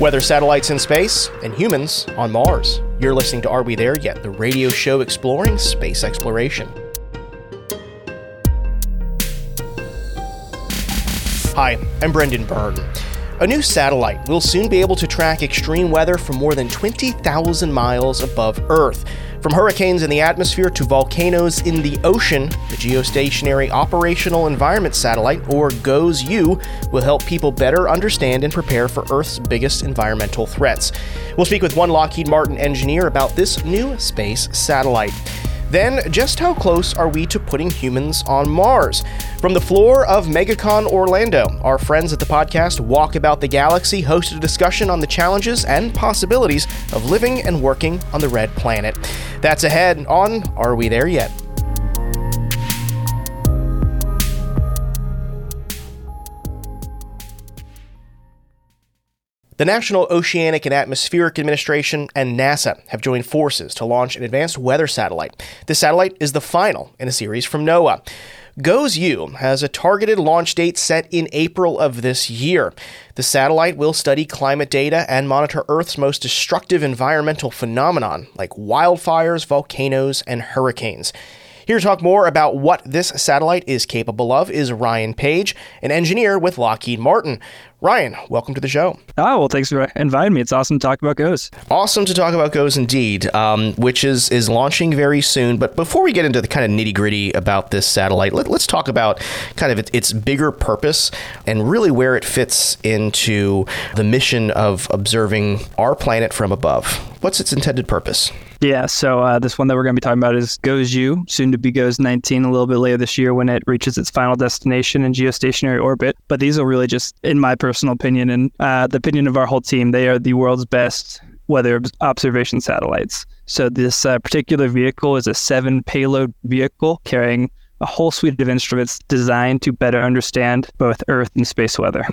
Weather satellites in space and humans on Mars. You're listening to Are We There Yet? The radio show exploring space exploration. Hi, I'm Brendan Byrne. A new satellite will soon be able to track extreme weather from more than 20,000 miles above Earth. From hurricanes in the atmosphere to volcanoes in the ocean, the Geostationary Operational Environment Satellite, or GOES-U, will help people better understand and prepare for Earth's biggest environmental threats. We'll speak with one Lockheed Martin engineer about this new space satellite. Then, just how close are we to putting humans on Mars? From the floor of MegaCon Orlando, our friends at the podcast Walkabout the Galaxy hosted a discussion on the challenges and possibilities of living and working on the Red Planet. That's ahead on Are We There Yet? The National Oceanic and Atmospheric Administration and NASA have joined forces to launch an advanced weather satellite. This satellite is the final in a series from NOAA. GOES-U has a targeted launch date set in April of this year. The satellite will study climate data and monitor Earth's most destructive environmental phenomenon like wildfires, volcanoes, and hurricanes. Here to talk more about what this satellite is capable of is Ryan Page, an engineer with Lockheed Martin. Ryan, welcome to the show. Oh, well, thanks for inviting me. It's awesome to talk about GOES. Awesome to talk about GOES indeed, um, which is, is launching very soon. But before we get into the kind of nitty gritty about this satellite, let, us talk about kind of its, its bigger purpose and really where it fits into the mission of observing our planet from above. What's its intended purpose? Yeah, so uh, this one that we're going to be talking about is GOES-U, soon to be GOES 19, a little bit later this year when it reaches its final destination in geostationary orbit. But these are really just, in my personal opinion and uh, the opinion of our whole team, they are the world's best weather observation satellites. So this uh, particular vehicle is a seven payload vehicle carrying a whole suite of instruments designed to better understand both Earth and space weather.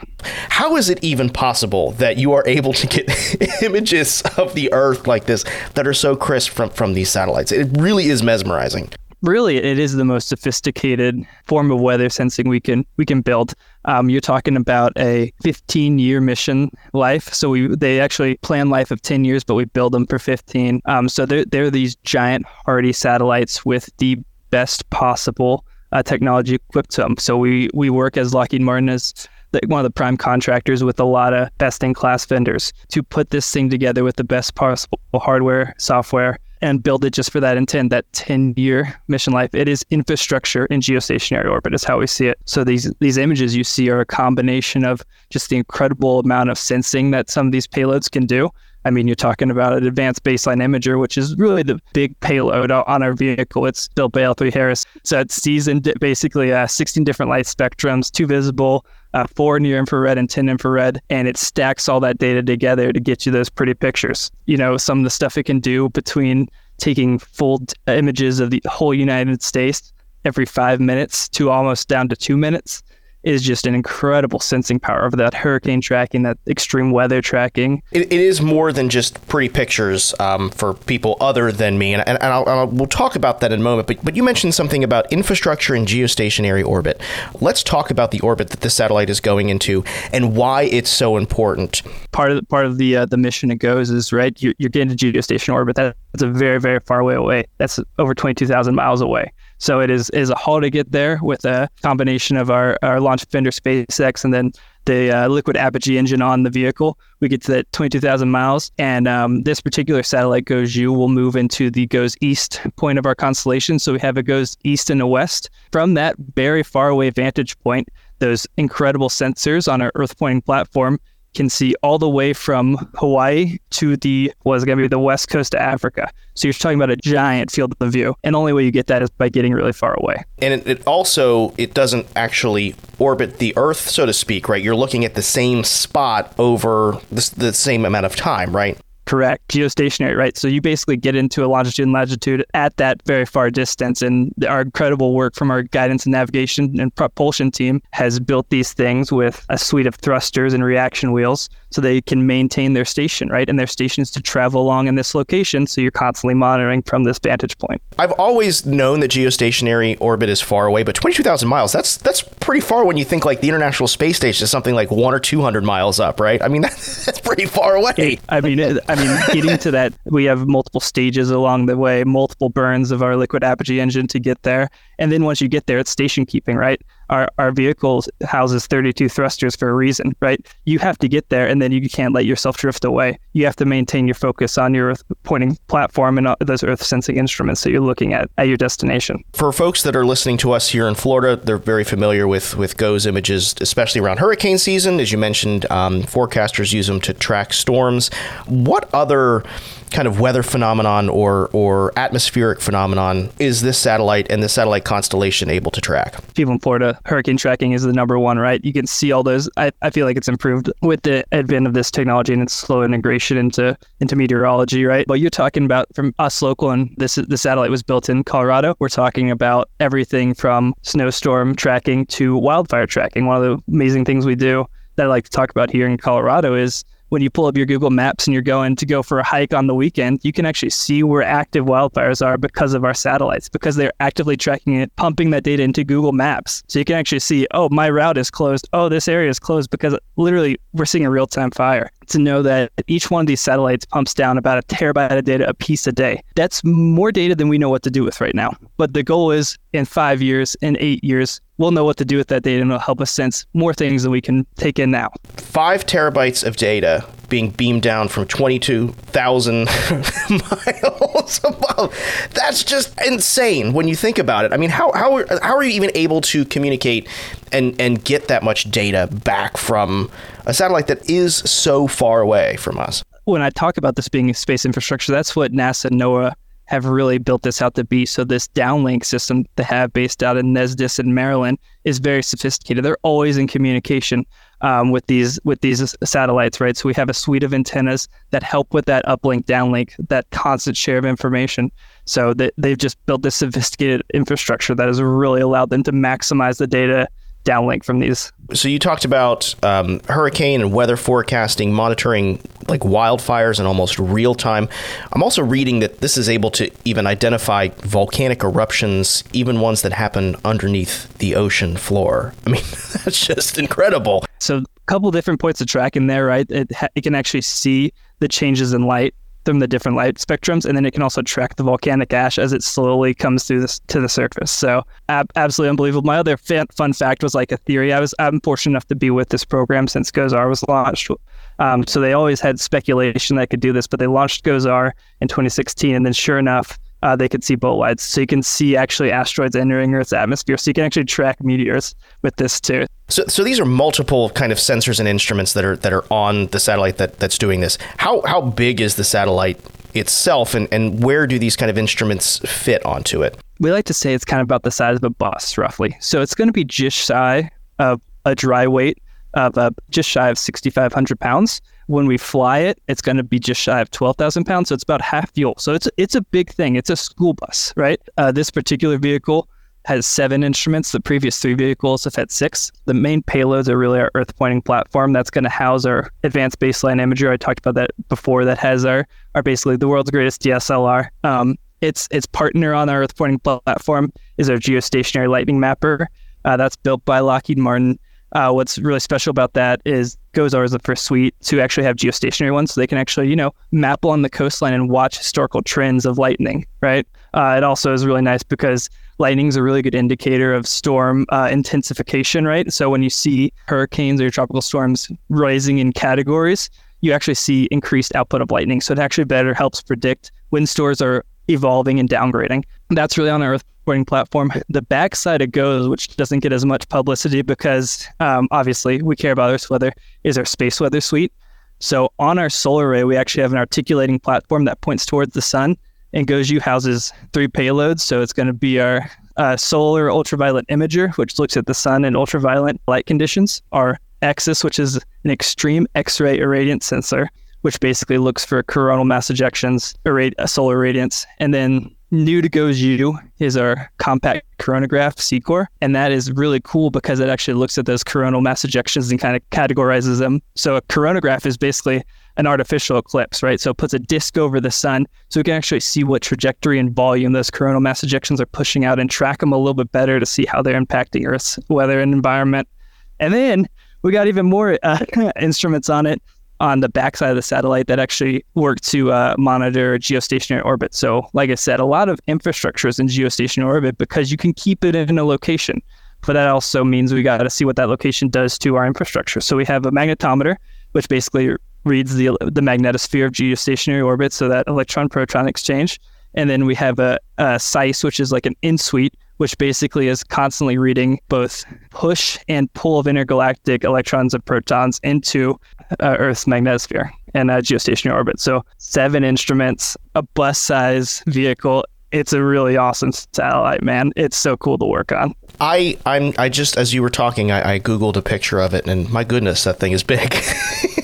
How is it even possible that you are able to get images of the Earth like this that are so crisp from, from these satellites? It really is mesmerizing really it is the most sophisticated form of weather sensing we can we can build. Um, you're talking about a 15 year mission life. So we they actually plan life of 10 years, but we build them for 15. Um, so they're they're these giant hardy satellites with the best possible uh, technology equipped to them. So we we work as Lockheed Martin as the, one of the prime contractors with a lot of best in class vendors to put this thing together with the best possible hardware, software, and build it just for that intent, that 10 year mission life. It is infrastructure in geostationary orbit, is how we see it. So these these images you see are a combination of just the incredible amount of sensing that some of these payloads can do I mean, you're talking about an advanced baseline imager, which is really the big payload on our vehicle. It's built by L3 Harris. So it sees in basically uh, 16 different light spectrums, two visible, uh, four near infrared, and 10 infrared. And it stacks all that data together to get you those pretty pictures. You know, some of the stuff it can do between taking full t- images of the whole United States every five minutes to almost down to two minutes is just an incredible sensing power of that hurricane tracking, that extreme weather tracking. it, it is more than just pretty pictures um, for people other than me, and, and, and I'll, I'll, we'll talk about that in a moment. But, but you mentioned something about infrastructure and geostationary orbit. Let's talk about the orbit that the satellite is going into and why it's so important. Part of the, part of the uh, the mission it goes is right. You're, you're getting to geostationary orbit. That's a very very far way away. That's over twenty two thousand miles away. So it is is a haul to get there with a combination of our, our launch vendor SpaceX and then the uh, liquid apogee engine on the vehicle. We get to that 22,000 miles, and um, this particular satellite GOES-U will move into the GOES East point of our constellation. So we have a GOES East and a West. From that very far away vantage point, those incredible sensors on our Earth pointing platform can see all the way from Hawaii to the was going to be the west coast of Africa. So you're talking about a giant field of view, and the only way you get that is by getting really far away. And it, it, also it doesn't actually orbit the Earth, so to speak, right? You're looking at the same spot over the, the same amount of time, right? Correct. Geostationary, right? So you basically get into a longitude and latitude at that very far distance. And our incredible work from our guidance and navigation and propulsion team has built these things with a suite of thrusters and reaction wheels so they can maintain their station, right? And their station is to travel along in this location. So you're constantly monitoring from this vantage point. I've always known that geostationary orbit is far away, but 22,000 miles, that's that's pretty far when you think like the International Space Station is something like one or 200 miles up, right? I mean, that's pretty far away. I mean, I mean, getting to that, we have multiple stages along the way, multiple burns of our liquid apogee engine to get there. And then once you get there, it's station keeping, right? Our, our vehicle houses 32 thrusters for a reason, right? You have to get there and then you can't let yourself drift away. You have to maintain your focus on your earth pointing platform and those earth sensing instruments that you're looking at at your destination. For folks that are listening to us here in Florida, they're very familiar with, with GOES images, especially around hurricane season. As you mentioned, um, forecasters use them to track storms. What other kind of weather phenomenon or or atmospheric phenomenon is this satellite and the satellite constellation able to track? People in Florida, hurricane tracking is the number one, right? You can see all those. I, I feel like it's improved with the advent of this technology and its slow integration into into meteorology, right? But you're talking about from us local, and this the satellite was built in Colorado. We're talking about everything from snowstorm tracking to wildfire tracking. One of the amazing things we do that I like to talk about here in Colorado is when you pull up your Google Maps and you're going to go for a hike on the weekend, you can actually see where active wildfires are because of our satellites, because they're actively tracking it, pumping that data into Google Maps. So you can actually see, oh, my route is closed. Oh, this area is closed because literally we're seeing a real time fire. To know that each one of these satellites pumps down about a terabyte of data a piece a day. That's more data than we know what to do with right now. But the goal is in five years, in eight years, we'll know what to do with that data and it'll help us sense more things than we can take in now. Five terabytes of data being beamed down from 22,000 miles above. That's just insane when you think about it. I mean, how, how, how are you even able to communicate and, and get that much data back from a satellite that is so far away from us? When I talk about this being space infrastructure, that's what NASA NOAA have really built this out to be. So this downlink system they have based out in NESDIS in Maryland is very sophisticated. They're always in communication um, with these with these satellites, right? So we have a suite of antennas that help with that uplink, downlink, that constant share of information. So they, they've just built this sophisticated infrastructure that has really allowed them to maximize the data downlink from these. So you talked about um, hurricane and weather forecasting, monitoring like wildfires in almost real time. I'm also reading that this is able to even identify volcanic eruptions, even ones that happen underneath the ocean floor. I mean, that's just incredible. So a couple different points of track in there, right? It, ha- it can actually see the changes in light the different light spectrums, and then it can also track the volcanic ash as it slowly comes through this to the surface. So ab- absolutely unbelievable. My other fan- fun fact was like a theory. I was I'm fortunate enough to be with this program since GOES-R was launched. Um, so they always had speculation that I could do this, but they launched GOES-R in 2016, and then sure enough, uh, they could see bolides. So you can see actually asteroids entering Earth's atmosphere. So you can actually track meteors with this too. So, so these are multiple kind of sensors and instruments that are that are on the satellite that, that's doing this. How how big is the satellite itself, and, and where do these kind of instruments fit onto it? We like to say it's kind of about the size of a bus, roughly. So it's going to be just shy of a dry weight of uh, just shy of 6,500 pounds. When we fly it, it's going to be just shy of 12,000 pounds. So it's about half fuel. So it's it's a big thing. It's a school bus, right? Uh, this particular vehicle has seven instruments. The previous three vehicles have had six. The main payloads are really our Earth pointing platform. That's going to house our advanced baseline imager. I talked about that before. That has our, our basically the world's greatest DSLR. Um, its its partner on our Earth pointing platform is our geostationary lightning mapper. Uh, that's built by Lockheed Martin. Uh, what's really special about that is GOES-R is the first suite to actually have geostationary ones, so they can actually, you know, map along the coastline and watch historical trends of lightning. Right. Uh, it also is really nice because lightning is a really good indicator of storm uh, intensification. Right. So when you see hurricanes or tropical storms rising in categories, you actually see increased output of lightning. So it actually better helps predict when stores are evolving and downgrading. That's really on Earth reporting platform. The backside of GOES, which doesn't get as much publicity because um, obviously we care about Earth weather, is our space weather suite. So on our solar array, we actually have an articulating platform that points towards the sun. And GOES-U houses three payloads. So it's going to be our uh, solar ultraviolet imager, which looks at the sun in ultraviolet light conditions, our EXIS, which is an extreme X ray irradiance sensor, which basically looks for coronal mass ejections, a solar radiance. And then new to GOES U is our compact coronagraph CCOR. And that is really cool because it actually looks at those coronal mass ejections and kind of categorizes them. So a coronagraph is basically an artificial eclipse, right? So it puts a disk over the sun so we can actually see what trajectory and volume those coronal mass ejections are pushing out and track them a little bit better to see how they're impacting Earth's weather and environment. And then we got even more uh, instruments on it on the backside of the satellite that actually work to uh, monitor geostationary orbit. So, like I said, a lot of infrastructure is in geostationary orbit because you can keep it in a location. But that also means we got to see what that location does to our infrastructure. So we have a magnetometer, which basically reads the the magnetosphere of geostationary orbit, so that electron proton exchange. And then we have a, a SEISS, which is like an in suite, which basically is constantly reading both push and pull of intergalactic electrons and protons into uh, Earth's magnetosphere and uh, geostationary orbit. So seven instruments, a bus-size vehicle. It's a really awesome satellite, man. It's so cool to work on. I I'm I just as you were talking, I, I googled a picture of it, and my goodness, that thing is big.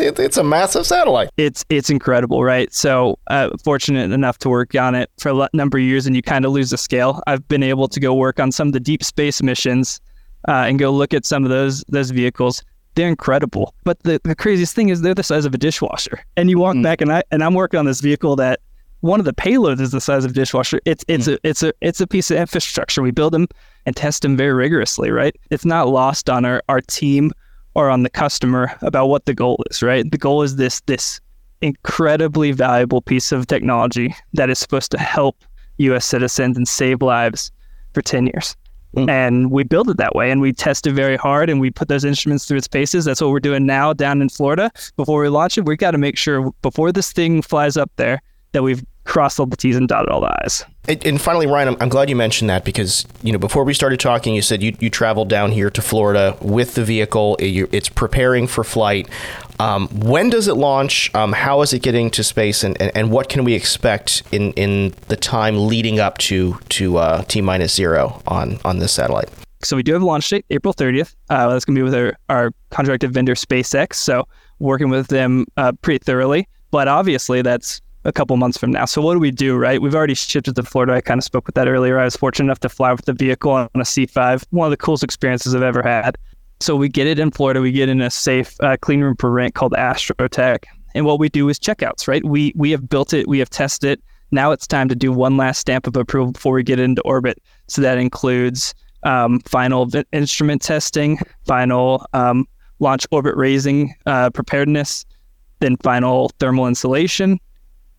it's a massive satellite. It's it's incredible, right? So, uh, fortunate enough to work on it for a number of years, and you kind of lose the scale. I've been able to go work on some of the deep space missions uh, and go look at some of those those vehicles. They're incredible, but the, the craziest thing is they're the size of a dishwasher. And you walk mm. back, and I and I'm working on this vehicle that one of the payloads is the size of a dishwasher. It's it's mm. a it's a it's a piece of infrastructure. We build them and test them very rigorously, right? It's not lost on our, our team or on the customer about what the goal is, right? The goal is this this incredibly valuable piece of technology that is supposed to help US citizens and save lives for 10 years. Mm. And we build it that way and we test it very hard and we put those instruments through its paces. That's what we're doing now down in Florida. Before we launch it, we got to make sure before this thing flies up there that we've crossed all the T's and dotted all the I's. And, and finally, Ryan, I'm, I'm, glad you mentioned that because you know before we started talking, you said you, you traveled down here to Florida with the vehicle. it's preparing for flight. Um, when does it launch? Um, how is it getting to space, and, and, and, what can we expect in, in the time leading up to to uh, T minus zero on on this satellite? So we do have a launch date, April 30th. Uh, that's going to be with our, our contracted vendor SpaceX. So working with them uh, pretty thoroughly. But obviously, that's a couple months from now. So what do we do, right? We've already shipped it to Florida. I kind of spoke with that earlier. I was fortunate enough to fly with the vehicle on a C5, one of the coolest experiences I've ever had. So we get it in Florida. We get in a safe uh, clean room for rent called Astrotech. And what we do is checkouts, right? We we have built it, we have tested it. Now it's time to do one last stamp of approval before we get into orbit. So that includes um, final v- instrument testing, final um, launch orbit raising uh, preparedness, then final thermal insulation,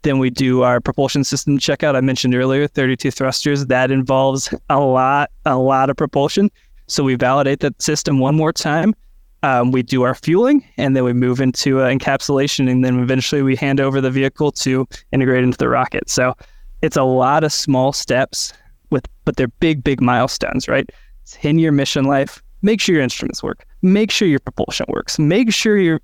then we do our propulsion system checkout. I mentioned earlier, 32 thrusters. That involves a lot, a lot of propulsion. So we validate that system one more time. Um, we do our fueling, and then we move into uh, encapsulation, and then eventually we hand over the vehicle to integrate into the rocket. So it's a lot of small steps, with but they're big, big milestones, right? 10 year mission life. Make sure your instruments work. Make sure your propulsion works. Make sure your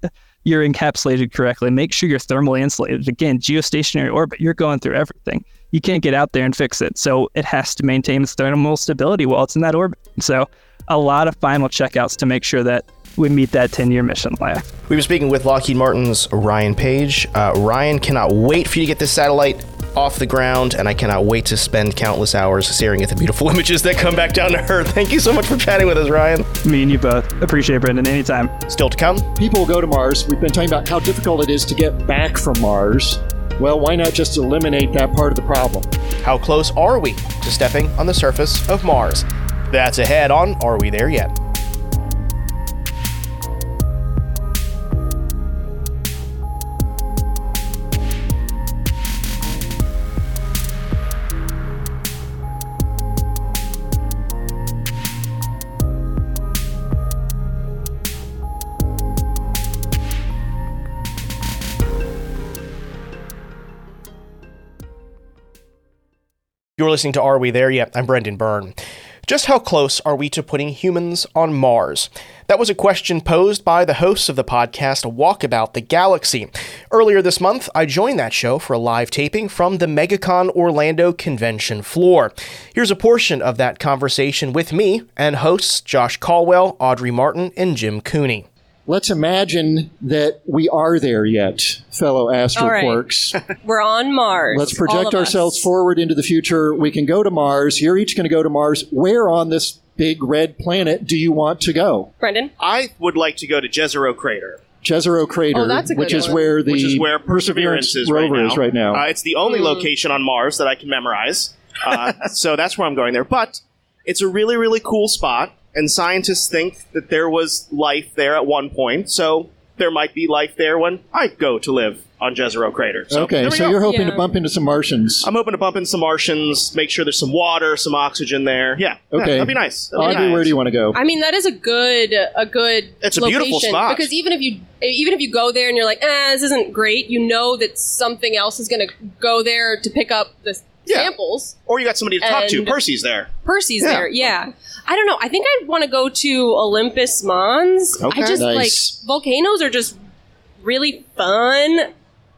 you're encapsulated correctly. Make sure you're thermally insulated. Again, geostationary orbit, you're going through everything. You can't get out there and fix it. So it has to maintain its thermal stability while it's in that orbit. So a lot of final checkouts to make sure that we meet that 10 year mission life. We were speaking with Lockheed Martin's Ryan Page. Uh, Ryan cannot wait for you to get this satellite off the ground, and I cannot wait to spend countless hours staring at the beautiful images that come back down to Earth. Thank you so much for chatting with us, Ryan. Me and you both. Appreciate it, Brendan. Anytime. Still to come. People go to Mars. We've been talking about how difficult it is to get back from Mars. Well, why not just eliminate that part of the problem? How close are we to stepping on the surface of Mars? That's ahead on Are We There Yet? You're listening to Are We There Yet? I'm Brendan Byrne. Just how close are we to putting humans on Mars? That was a question posed by the hosts of the podcast Walkabout the Galaxy. Earlier this month, I joined that show for a live taping from the MegaCon Orlando convention floor. Here's a portion of that conversation with me and hosts Josh Colwell, Audrey Martin, and Jim Cooney. Let's imagine that we are there yet, fellow astroquarks. We're on Mars. Let's project ourselves us. forward into the future. We can go to Mars. You're each going to go to Mars. Where on this big red planet do you want to go? Brendan? I would like to go to Jezero Crater, Jezero Crater, Oh, that's a good which is one. where the which is where Perseverance is right rover now. is right now. Uh, it's the only location on Mars that I can memorize, uh, so that's where I'm going there. But it's a really, really cool spot, and scientists think that there was life there at one point. So there might be life there when I go to live on Jezero Crater. So okay, so go. you're hoping Yeah. to bump into some Martians. I'm hoping to bump into some Martians, make sure there's some water, some oxygen there. Yeah, yeah, Okay. that'd be nice. That'd be nice. where do you want to go? I mean, that is a good a good. It's a beautiful location, spot. because even if you even if you go there and you're like, eh, this isn't great, you know that something else is going to go there to pick up the Yeah. samples. Or you got somebody to talk to. Percy's there. Percy's Yeah. there, yeah. I don't know. I think I'd want to go to Olympus Mons. Okay. I just Nice. like volcanoes are just really fun,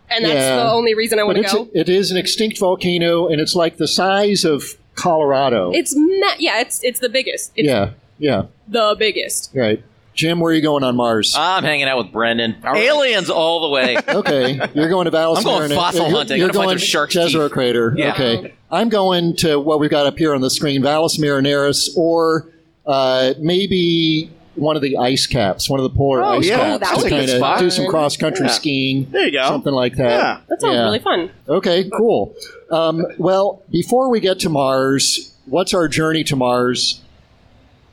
and that's Yeah. the only reason I want But to it's go. a, it is an extinct volcano, and it's like the size of Colorado. it's ma- yeah, it's it's the biggest. It's yeah, yeah, the biggest. right. Jim, where are you going on Mars? I'm hanging out with Brendan. Aliens all the way. Okay, you're going to Valles I'm going Marineris. fossil You're- hunting. You're I'm gonna find going some shark's Jezero teeth. Crater. Yeah. Okay, I'm going to what we've got up here on the screen: Valles Marineris, or uh, maybe one of the ice caps, one of the polar Oh, ice yeah. caps, That's to a good kind of spot. do some cross country Yeah. skiing. There you go. something like that. Yeah. That sounds Yeah. really fun. Okay, cool. Um, well, before we get to Mars, what's our journey to Mars?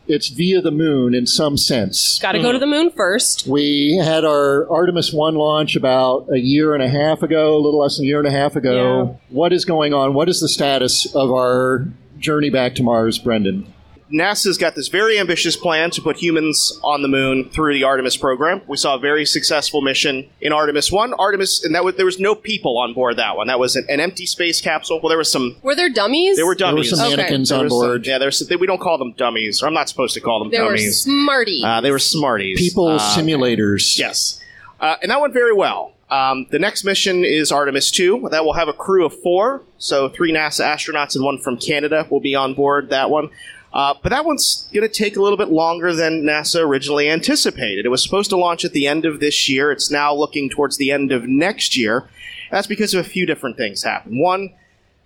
It's via the moon in some sense. Got to go to the moon first. We had our Artemis 1 launch about a year and a half ago, a little less than a year and a half ago. What is going on? What is the status of our journey back to Mars, Brendan? NASA's got this very ambitious plan to put humans on the moon through the Artemis program. We saw a very successful mission in Artemis 1. Artemis, and that was, there was no people on board that one. That was an, an empty space capsule. Well, there was some. Were there dummies? There were dummies. There were some Okay. mannequins There on was some- board. yeah, there's. We don't call them dummies, or I'm not supposed to call them They were smarties. uh, they were smarties. People Uh, simulators. Yes. Uh, and that went very well. Um, the next mission is Artemis 2. That will have a crew of four. So, three NASA astronauts and one from Canada will be on board that one. Uh, but that one's going to take a little bit longer than NASA originally anticipated. It was supposed to launch at the end of this year. It's now looking towards the end of next year. That's because of a few different things happened. One,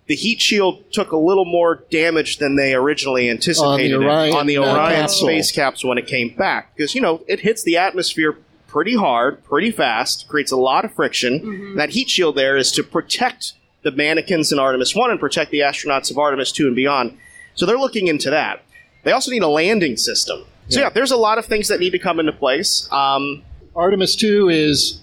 the heat shield took a little more damage than they originally anticipated it Orion, on the uh, Orion capsule. space capsule when it came back. Because, you know, it hits the atmosphere pretty hard, pretty fast, creates a lot of friction. And that heat shield there is to protect the mannequins in Artemis 1 and protect the astronauts of Artemis 2 and beyond. So they're looking into that. They also need a landing system. So, yeah, there's a lot of things that need to come into place. Um, Artemis 2 is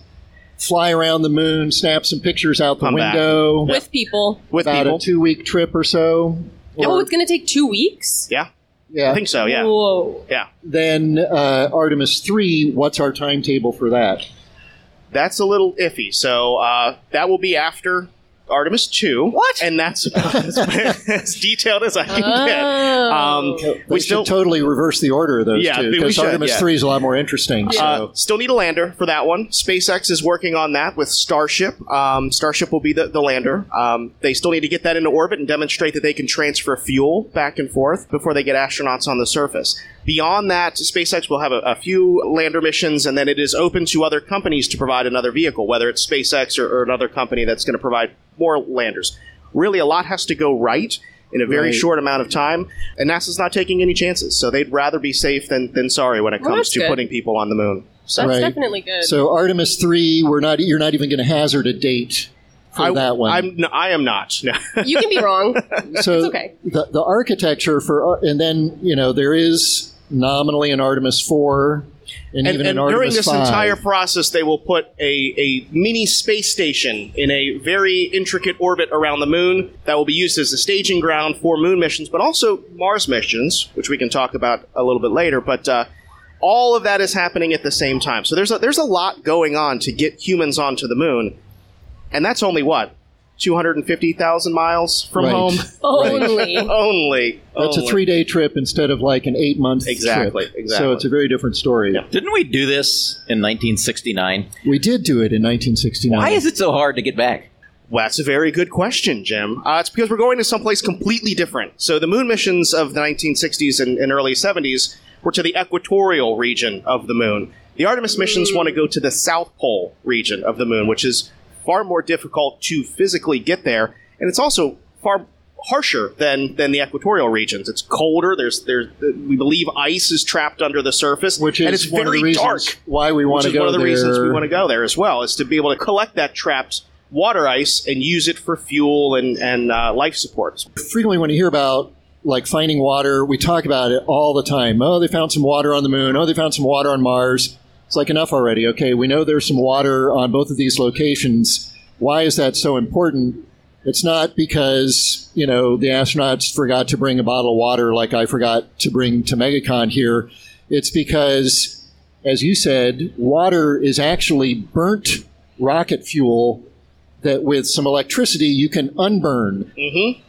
fly around the moon, snap some pictures out the Come back. window. with people. with About people. a two week trip or so. oh, it's going to take two weeks. yeah, yeah. I think so, yeah. Whoa. Yeah. Then uh, Artemis 3, what's our timetable for that? That's a little iffy. So uh, that will be after Artemis 2. What? And that's about as, as detailed as I can get. Oh. Um, We we should still totally reverse the order of those Yeah, two because Artemis yeah. 3 is a lot more interesting. So. Uh, still need a lander for that one. SpaceX is working on that with Starship. Um, Starship will be the, the lander. Um, they still need to get that into orbit and demonstrate that they can transfer fuel back and forth before they get astronauts on the surface. Beyond that, SpaceX will have a, a few lander missions, and then it is open to other companies to provide another vehicle, whether it's SpaceX or, or another company that's going to provide more landers. Really, a lot has to go right in a very Right. short amount of time, and NASA's not taking any chances. So they'd rather be safe than, than sorry when it Well, comes to good. putting people on the moon. So That's Right. definitely good. So Artemis 3, we're not you're not even going to hazard a date for I, that one. I'm, no, I am not. No. you can be wrong. so it's okay. the the architecture for uh, and then, you know, there is nominally an Artemis 4 and, and even and an during Artemis this 5. entire process, they will put a, a mini space station in a very intricate orbit around the moon that will be used as a staging ground for moon missions, but also Mars missions, which we can talk about a little bit later. But uh, all of that is happening at the same time. So there's a, there's a lot going on to get humans onto the moon, and that's only what 250,000 miles from Right. home. Only. only. That's a three day trip instead of like an eight month Exactly, trip. exactly. So it's a very different story. Yeah. Didn't we do this in 1969? We did do it in 1969. Why is it so hard to get back? Well, that's a very good question, Jim. Uh, it's because we're going to someplace completely different. So the moon missions of the 1960s and, and early 70s were to the equatorial region of the moon. The Artemis missions want to go to the South Pole region of the moon, which is far more difficult to physically get there, and it's also far harsher than than the equatorial regions. It's colder. There's there's we believe ice is trapped under the surface, Which is and it's one very of the dark. reasons why we want to is go one of the there. reasons we want to go there as well is to be able to collect that trapped water ice and use it for fuel and and uh, life support. frequently when you hear about like finding water, we talk about it all the time. Oh, they found some water on the moon. Oh, they found some water on Mars. It's like enough already. Okay, we know there's some water on both of these locations. Why is that so important? It's not because, you know, the astronauts forgot to bring a bottle of water like I forgot to bring to MegaCon here. It's because, as you said, water is actually burnt rocket fuel that with some electricity you can unburn Mm-hmm.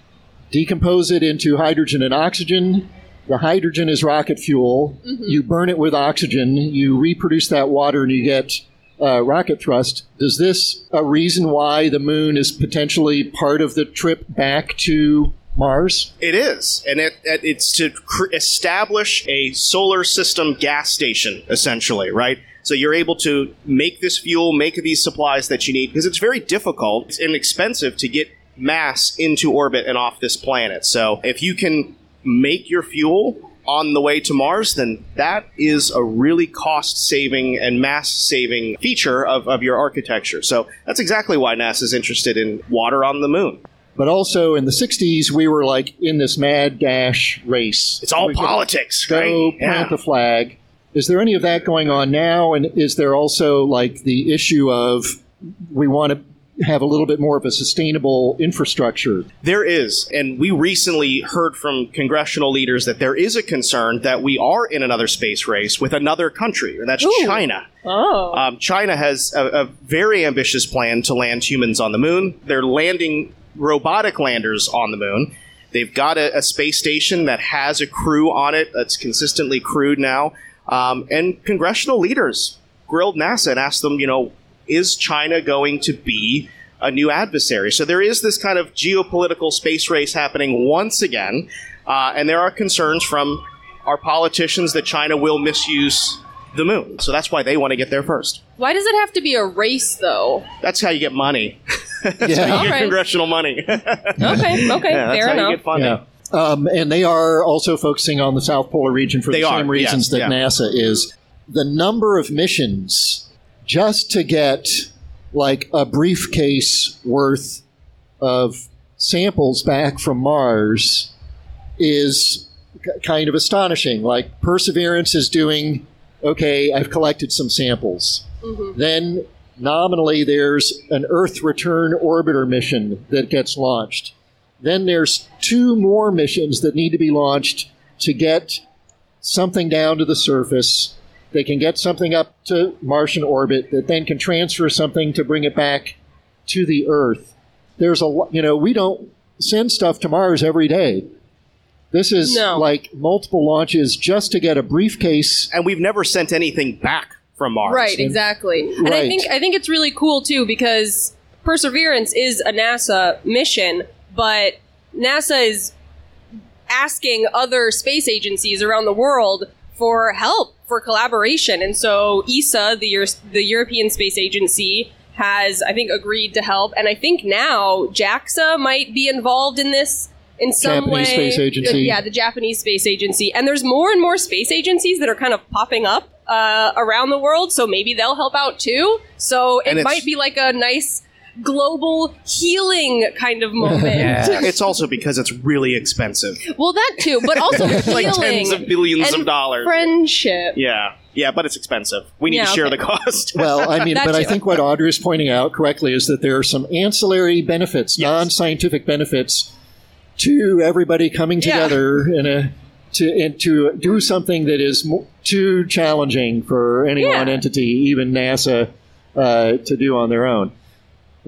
decompose it into hydrogen and oxygen. The hydrogen is rocket fuel. You burn it with oxygen. You reproduce that water, and you get uh, rocket thrust. Does this a reason why the moon is potentially part of the trip back to Mars? It is, and it, it it's to cr- establish a solar system gas station, essentially, right? So you're able to make this fuel, make these supplies that you need, because it's very difficult and expensive to get mass into orbit and off this planet. So if you can make your fuel on the way to Mars, then that is a really cost saving and mass saving feature of, of your architecture. So that's exactly why NASA's interested in water on the moon. But also in the 60s, we were like in this mad dash race. It's all politics, Go right? plant the flag. Is there any of that going on now? And is there also like the issue of we want to have a little bit more of a sustainable infrastructure? There is, and we recently heard from congressional leaders that there is a concern that we are in another space race with another country, and that's Ooh. China. Oh. Um, China has a, a very ambitious plan to land humans on the moon. They're landing robotic landers on the moon. They've got a, a space station that has a crew on it that's consistently crewed now. Um, and congressional leaders grilled NASA and asked them, you know, is China going to be a new adversary? So there is this kind of geopolitical space race happening once again. Uh, and there are concerns from our politicians that China will misuse the moon. So that's why they want to get there first. Why does it have to be a race, though? That's how you get money. That's Yeah. how you get Alright. congressional money. yeah, Okay, okay, that's fair how enough. you get funding. Yeah. Um, and they are also focusing on the South Polar region for They the are, same reasons yes, that yeah. NASA is. The number of missions just to get like a briefcase worth of samples back from Mars is kind of astonishing. Like Perseverance is doing, okay, I've collected some samples. Mm-hmm. Then nominally there's an Earth return orbiter mission that gets launched. Then there's two more missions that need to be launched to get something down to the surface. They can get something up to Martian orbit that then can transfer something to bring it back to the Earth. There's a lo- you know we don't send stuff to Mars every day. This is No. like multiple launches just to get a briefcase. And we've never sent anything back from Mars. Right, exactly. And I Right. think I think it's really cool too because Perseverance is a NASA mission, but NASA is asking other space agencies around the world for help, for collaboration. And so ESA, the Euro- the European Space Agency, has I think agreed to help, and I think now JAXA might be involved in this in some Japanese way. Space Agency. Yeah, the Japanese Space Agency, and there's more and more space agencies that are kind of popping up uh, around the world. So maybe they'll help out too. So it might be like a nice global healing kind of moment. It's also because it's really expensive. Well, that too, but also like tens of billions and of dollars. friendship. yeah. Yeah, but it's expensive. We need Yeah, to share okay. the cost. Well, I mean, That but I think what Audrey is pointing out correctly is that there are some ancillary benefits, Yes. non-scientific benefits, to everybody coming Yeah. together in a to and to do something that is mo- too challenging for any Yeah. one entity, even NASA, uh, to do on their own.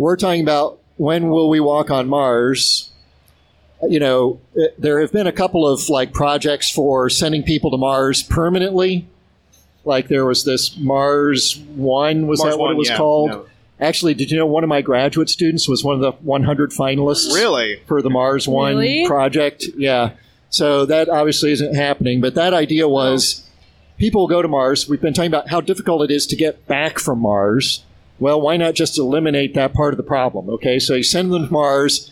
We're talking about when will we walk on Mars? You know, eh, there have been a couple of like projects for sending people to Mars permanently. Like there was this Mars One, was Mars that what One, it was yeah, called? no. Actually, did you know one of my graduate students was one of the 100 finalists? Really? For the Mars One Really? project? Yeah. So that obviously isn't happening, but that idea was people go to Mars. We've been talking about how difficult it is to get back from Mars. Well, why not just eliminate that part of the problem? Okay, so you send them to Mars,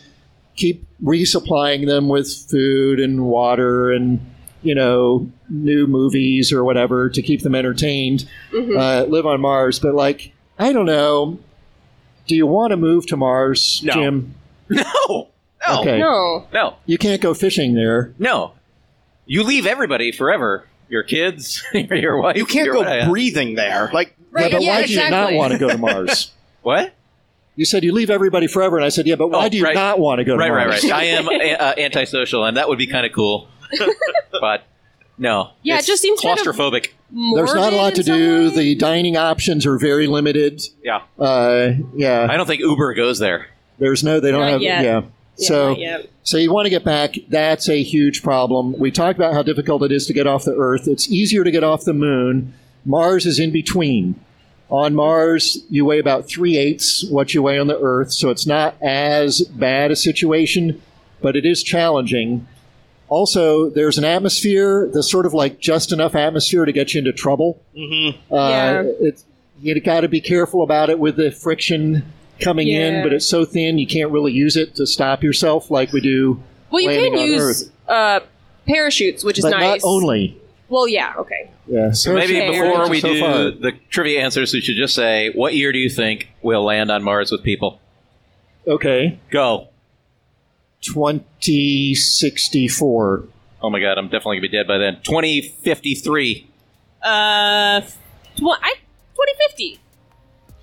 keep resupplying them with food and water and you know new movies or whatever to keep them entertained. Uh, live on Mars, but like I don't know. Do you want to move to Mars, No. Jim? No. No. Okay. No. No. You can't go fishing there. No. You leave everybody forever. Your kids, your wife. You can't your go wife. breathing there. Like, Right, yeah, but yeah, why do you not want to go to Mars? What? You said you leave everybody forever, and I said, yeah, but why Oh, do you right. not want to go to Right, right, Mars? right. I am uh, antisocial, and that would be kind of cool. but no. Yeah, it just seems kind of- claustrophobic. There's not a lot to do. way? The dining options are very limited. Yeah. Uh, yeah, I don't think Uber goes there. there's no. They don't Not have. yet. Yeah. Yeah, so, so you want to get back. That's a huge problem. We talked about how difficult it is to get off the Earth. It's easier to get off the Moon. Mars is in between. On Mars, you weigh about three eighths what you weigh on the Earth, so it's not as bad a situation, but it is challenging. Also, there's an atmosphere, that's sort of like just enough atmosphere to get you into trouble. Mm-hmm. Uh, Yeah. it's, you got to be careful about it with the friction coming in, but it's so thin you can't really use it to stop yourself like we do. Well, you can on use uh, parachutes, which is but nice. not only. Well, yeah, okay. Yeah, So maybe Okay. before we So do far. the trivia answers, we should just say, what year do you think we'll land on Mars with people? Okay, Go. 2064. Oh my god, I'm definitely gonna be dead by then. 2053. Uh, tw- I, 2050.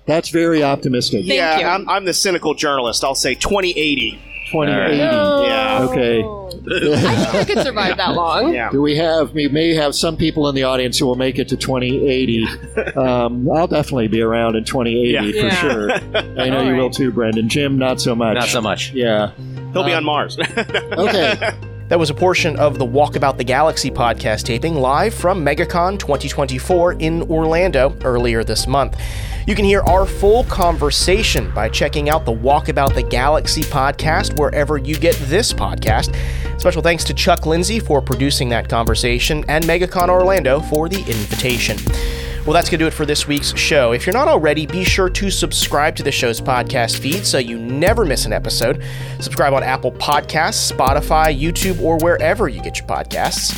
That's very optimistic. Thank yeah, you. I'm, I'm the cynical journalist. I'll say 2080. 2080. Yeah. Okay. I think I could survive that long. Yeah. Do we have? We may have some people in the audience who will make it to 2080. Um, I'll definitely be around in 2080 Yeah. for Yeah. sure. I know you will too, Brendan. Jim, not so much. Not so much. Yeah. He'll be Uh, on Mars. Okay. That was a portion of the Walkabout the Galaxy podcast taping live from MegaCon 2024 in Orlando earlier this month. You can hear our full conversation by checking out the Walkabout the Galaxy podcast wherever you get this podcast. Special thanks to Chuck Lindsay for producing that conversation and MegaCon Orlando for the invitation. Well, that's going to do it for this week's show. If you're not already, be sure to subscribe to the show's podcast feed so you never miss an episode. Subscribe on Apple Podcasts, Spotify, YouTube, or wherever you get your podcasts.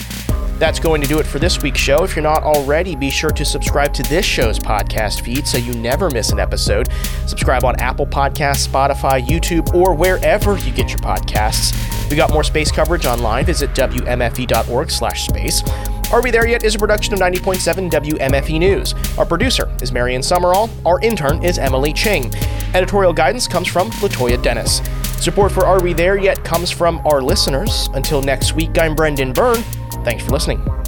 That's going to do it for this week's show. If you're not already, be sure to subscribe to this show's podcast feed so you never miss an episode. Subscribe on Apple Podcasts, Spotify, YouTube, or wherever you get your podcasts. We got more space coverage online. Visit wmfe.org/space. Are We There Yet is a production of 90.7 WMFE News. Our producer is Marion Summerall. Our intern is Emily Ching. Editorial guidance comes from Latoya Dennis. Support for Are We There Yet comes from our listeners. Until next week, I'm Brendan Byrne. Thanks for listening.